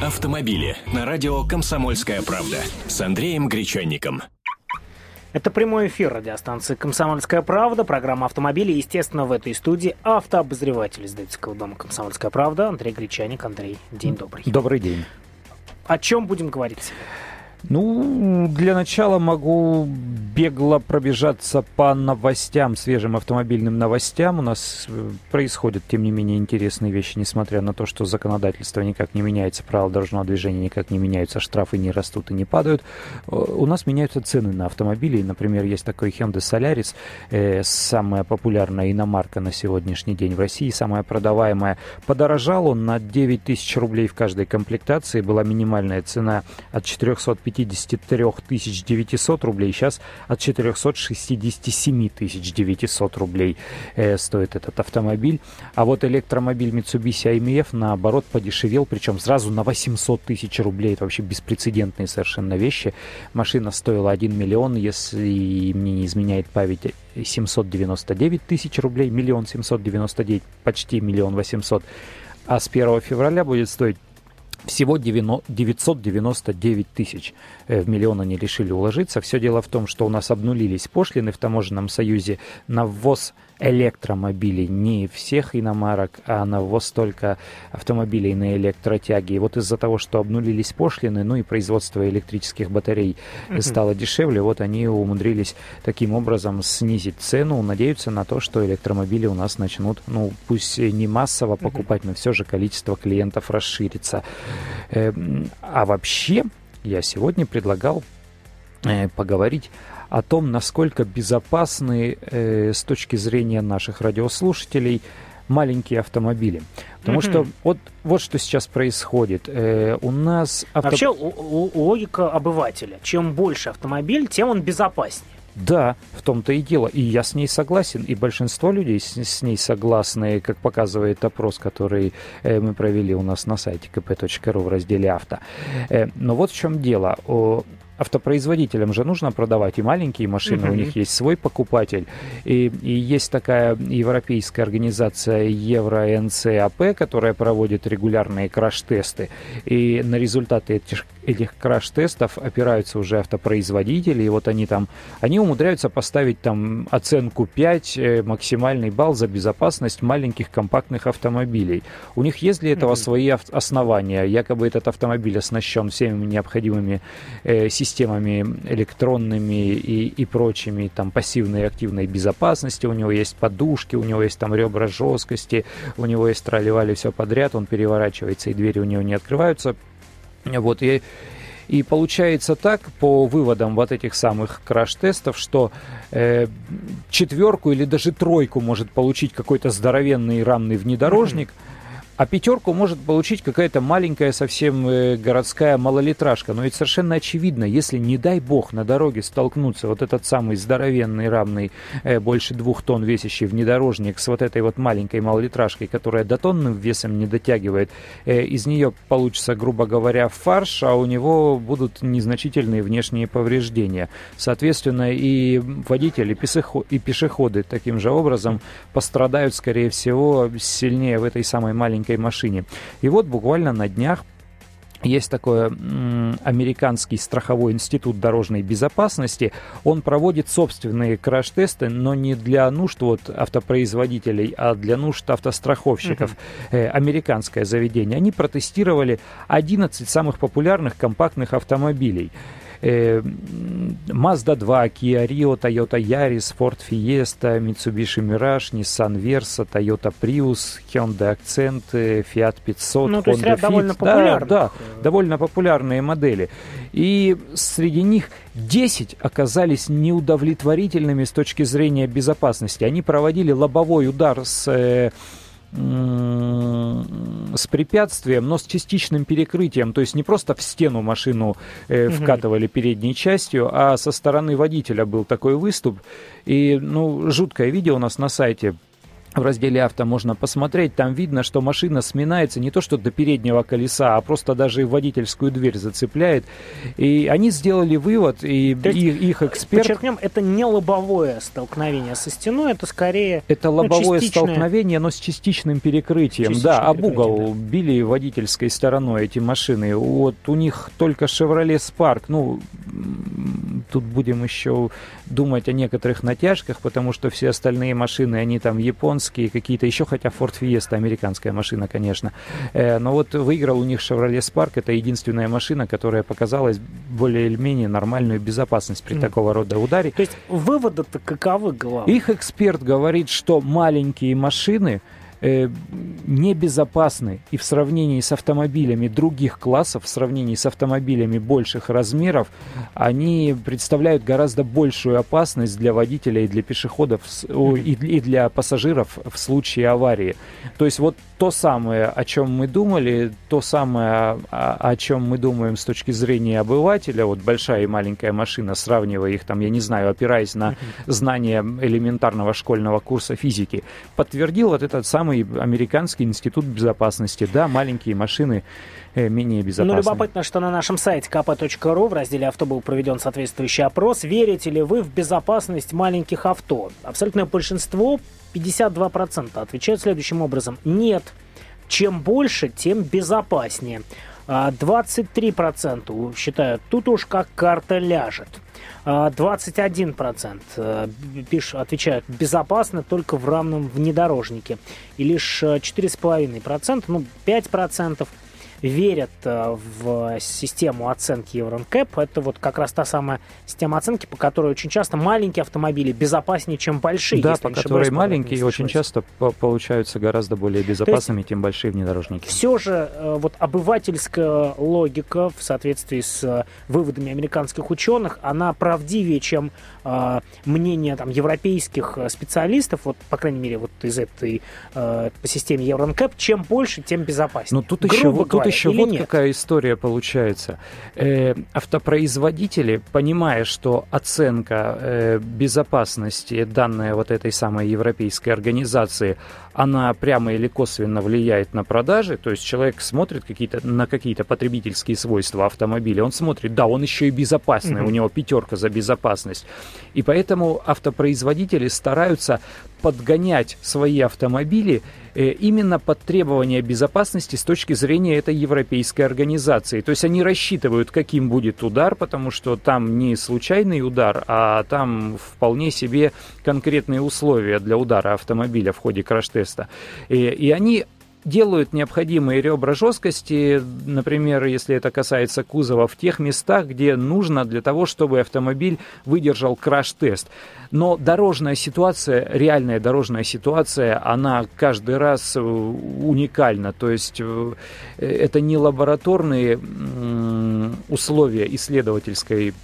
Автомобили на радио «Комсомольская правда» с Андреем Гречанником. Это прямой эфир радиостанции «Комсомольская правда», программа «Автомобили». Естественно, в этой студии автообозреватель издательского дома «Комсомольская правда» Андрей Гречаник. Андрей, день добрый. Добрый день. О чем будем говорить? Ну, для начала могу бегло пробежаться по новостям, свежим автомобильным новостям. У нас э, происходят, тем не менее, интересные вещи, несмотря на то, что законодательство никак не меняется, правила дорожного движения никак не меняются, штрафы не растут и не падают. Э, у нас меняются цены на автомобили. Например, есть такой Hyundai Solaris, э, самая популярная иномарка на сегодняшний день в России, самая продаваемая. Подорожал он на 9 тысяч рублей в каждой комплектации. Была минимальная цена от 450 453 900 рублей, сейчас от 467 900 рублей э, стоит этот автомобиль. А вот электромобиль Mitsubishi IMF наоборот подешевел, причем сразу на 800 тысяч рублей. Это вообще беспрецедентные совершенно вещи. Машина стоила 1 миллион, если мне не изменяет память, 799 тысяч рублей, миллион 799, почти миллион 800. А с 1 февраля будет стоить всего 999 тысяч э, в миллион они решили уложиться. Все дело в том, что у нас обнулились пошлины в таможенном союзе на ввоз электромобилей, не всех иномарок, а на ввоз только автомобилей на электротяге. И вот из-за того, что обнулились пошлины, ну и производство электрических батарей mm-hmm. стало дешевле, вот они умудрились таким образом снизить цену, надеются на то, что электромобили у нас начнут, ну пусть не массово покупать, mm-hmm. но все же количество клиентов расширится. Э, а вообще, я сегодня предлагал э, поговорить о том, насколько безопасны э, с точки зрения наших радиослушателей маленькие автомобили. Потому mm-hmm. что вот, вот что сейчас происходит. Э, у нас... Авто... Вообще логика обывателя. Чем больше автомобиль, тем он безопаснее. Да, в том-то и дело. И я с ней согласен, и большинство людей с, с ней согласны, как показывает опрос, который э, мы провели у нас на сайте kp.ru в разделе «Авто». Э, но вот в чем дело. О, автопроизводителям же нужно продавать и маленькие машины, mm-hmm. у них есть свой покупатель. И, и есть такая европейская организация Евро-НЦАП, которая проводит регулярные краш-тесты. И на результаты этих, этих краш-тестов опираются уже автопроизводители, и вот они там, они умудряются поставить там оценку 5, э, максимальный балл за безопасность маленьких компактных автомобилей. У них есть для этого mm-hmm. свои основания. Якобы этот автомобиль оснащен всеми необходимыми э, системами электронными и, и прочими, там, пассивной и активной безопасности, у него есть подушки, у него есть там ребра жесткости, у него есть тролливали все подряд, он переворачивается, и двери у него не открываются. Вот, и, и получается так, по выводам вот этих самых краш-тестов, что э, четверку или даже тройку может получить какой-то здоровенный рамный внедорожник, mm-hmm а пятерку может получить какая-то маленькая совсем э, городская малолитражка. Но ведь совершенно очевидно, если, не дай бог, на дороге столкнуться вот этот самый здоровенный, равный, э, больше двух тонн весящий внедорожник с вот этой вот маленькой малолитражкой, которая до тонным весом не дотягивает, э, из нее получится, грубо говоря, фарш, а у него будут незначительные внешние повреждения. Соответственно, и водители, и пешеходы таким же образом пострадают, скорее всего, сильнее в этой самой маленькой маленькой машине. И вот буквально на днях есть такой американский страховой институт дорожной безопасности. Он проводит собственные краш-тесты, но не для нужд вот, автопроизводителей, а для нужд автостраховщиков. Uh-huh. американское заведение. Они протестировали 11 самых популярных компактных автомобилей э, Mazda 2, Kia Rio, Toyota Yaris, Ford Fiesta, Mitsubishi Mirage, Nissan Versa, Toyota Prius, Hyundai Accent, Fiat 500, ну, Honda Fit. довольно. Да, да, довольно популярные модели. И среди них 10 оказались неудовлетворительными с точки зрения безопасности. Они проводили лобовой удар с... Э, с препятствием, но с частичным перекрытием, то есть не просто в стену машину э, вкатывали передней частью, а со стороны водителя был такой выступ. И, ну, жуткое видео у нас на сайте в разделе авто можно посмотреть, там видно, что машина сминается не то что до переднего колеса, а просто даже и водительскую дверь зацепляет. И они сделали вывод, и То есть, их, их эксперт... Подчеркнем, это не лобовое столкновение со стеной, это скорее Это ну, лобовое частичное- столкновение, но с частичным перекрытием. Частичное да, об перекрытие, угол били водительской стороной эти машины. Вот у них только Chevrolet Spark. Ну, тут будем еще думать о некоторых натяжках, потому что все остальные машины, они там японские какие-то, еще хотя Ford Fiesta американская машина, конечно. Э, но вот выиграл у них Chevrolet Spark. Это единственная машина, которая показалась более или менее нормальную безопасность при Мгм. такого рода ударе. То есть выводы-то каковы главные? Их эксперт говорит, что маленькие машины э, небезопасны и в сравнении с автомобилями других классов, в сравнении с автомобилями больших размеров, они представляют гораздо большую опасность для водителя и для пешеходов и для пассажиров в случае аварии. То есть вот то самое, о чем мы думали, то самое, о, чем мы думаем с точки зрения обывателя, вот большая и маленькая машина, сравнивая их там, я не знаю, опираясь на знания элементарного школьного курса физики, подтвердил вот этот самый американский институт безопасности. Да, маленькие машины э, менее безопасны. Ну, любопытно, что на нашем сайте kp.ru в разделе «Авто» был проведен соответствующий опрос. Верите ли вы в безопасность маленьких авто? Абсолютное большинство, 52%, отвечают следующим образом. Нет. Чем больше, тем безопаснее. А, 23% считают, тут уж как карта ляжет. А, 21% э, пиш- отвечают безопасно только в равном внедорожнике. И лишь э, 4,5%, ну 5% верят э, в систему оценки Евронкэп. Это вот как раз та самая система оценки, по которой очень часто маленькие автомобили безопаснее, чем большие. да, по ошибаюсь, которой маленькие очень часто по- получаются гораздо более безопасными, чем большие внедорожники. Все же э, вот обывательская логика в соответствии с э, выводами американских ученых, она правдивее, чем э, мнение там европейских специалистов, вот по крайней мере вот из этой э, по системе Евронкэп, чем больше, тем безопаснее. Но тут еще, Грубо вот, тут еще или вот нет? какая история получается. Э, автопроизводители, понимая, что оценка э, безопасности, данная вот этой самой европейской организации, она прямо или косвенно влияет на продажи, то есть человек смотрит какие-то, на какие-то потребительские свойства автомобиля, он смотрит, да, он еще и безопасный, Мгм. у него пятерка за безопасность. И поэтому автопроизводители стараются подгонять свои автомобили э, именно под требования безопасности с точки зрения этой европейской организации. То есть они рассчитывают, каким будет удар, потому что там не случайный удар, а там вполне себе конкретные условия для удара автомобиля в ходе краш-теста. И, и они делают необходимые ребра жесткости, например, если это касается кузова, в тех местах, где нужно для того, чтобы автомобиль выдержал краш-тест. Но дорожная ситуация, реальная дорожная ситуация, она каждый раз э, уникальна. То есть э, это не лабораторные условия исследовательской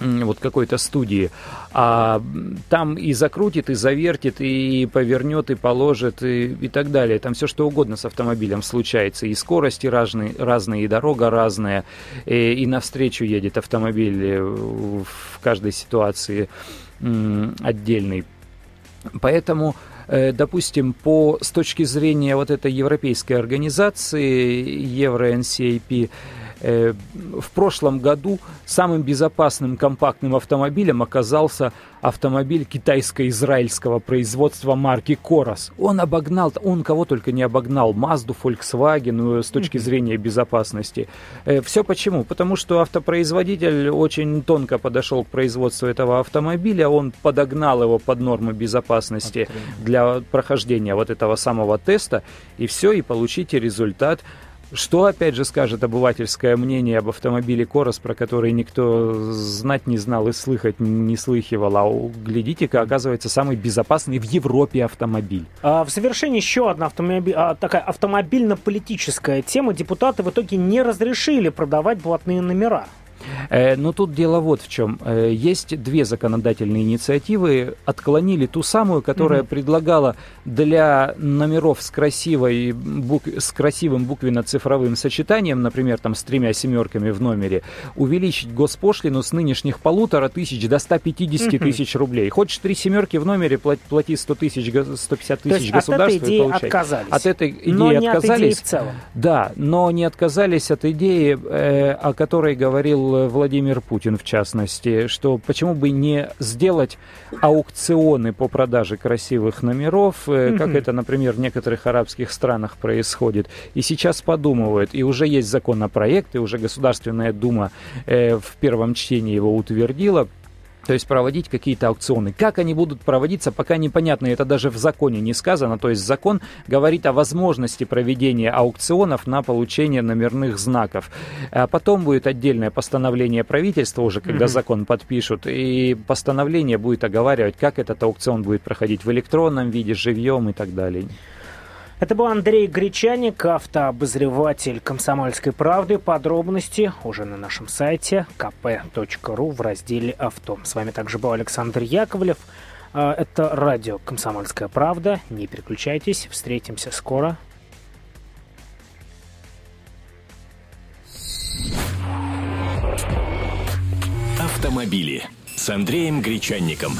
вот какой-то студии, а там и закрутит, и завертит, и повернет, и положит, и, и так далее. Там все что угодно с автомобилем случается. И скорости разные, разные и дорога разная, и, и навстречу едет автомобиль э, в каждой ситуации отдельный. Поэтому, э, допустим, по, с точки зрения вот этой европейской организации Евро-NCAP, э, в прошлом году самым безопасным компактным автомобилем оказался автомобиль китайско-израильского производства марки Корос. Он обогнал, он кого только не обогнал, Mazda, Volkswagen э, с точки зрения безопасности. Все почему? Потому что автопроизводитель очень тонко подошел к производству этого автомобиля, он подогнал его под нормы безопасности для прохождения вот этого самого теста, и все, и получите результат. Что, опять же, скажет обывательское мнение об автомобиле Корос, про который никто знать не знал и слыхать не слыхивал, а глядите-ка, оказывается, самый безопасный в Европе автомобиль. А, В завершении еще одна автомоби- а, такая автомобильно-политическая тема. Депутаты в итоге не разрешили продавать блатные номера. Но тут дело вот в чем. Есть две законодательные инициативы. Отклонили ту самую, которая угу. предлагала для номеров с, красивой, бук... с красивым буквенно-цифровым сочетанием, например, там с тремя семерками в номере, увеличить госпошлину с нынешних полутора тысяч до 150 тысяч рублей. Хочешь три семерки в номере, плати 100 тысяч, 150 тысяч государству и получай. отказались. От этой идеи но не отказались. От идеи в целом. Да, но не отказались от идеи, э, о которой говорил Владимир Путин, в частности, что почему бы не сделать аукционы по продаже красивых номеров, э, как это, например, в некоторых арабских странах происходит. И сейчас подумывают, и уже есть законопроект, и уже Государственная Дума э, в первом чтении его утвердила, то есть проводить какие-то аукционы. Как они будут проводиться, пока непонятно, это даже в законе не сказано. То есть закон говорит о возможности проведения аукционов на получение номерных знаков. А потом будет отдельное постановление правительства уже, когда mm-hmm. закон подпишут, и постановление будет оговаривать, как этот аукцион будет проходить в электронном виде, живьем и так далее. Это был Андрей Гречаник, автообозреватель «Комсомольской правды». Подробности уже на нашем сайте kp.ru в разделе «Авто». С вами также был Александр Яковлев. А, это радио «Комсомольская правда». Не переключайтесь, встретимся скоро. Автомобили с Андреем Гречанником.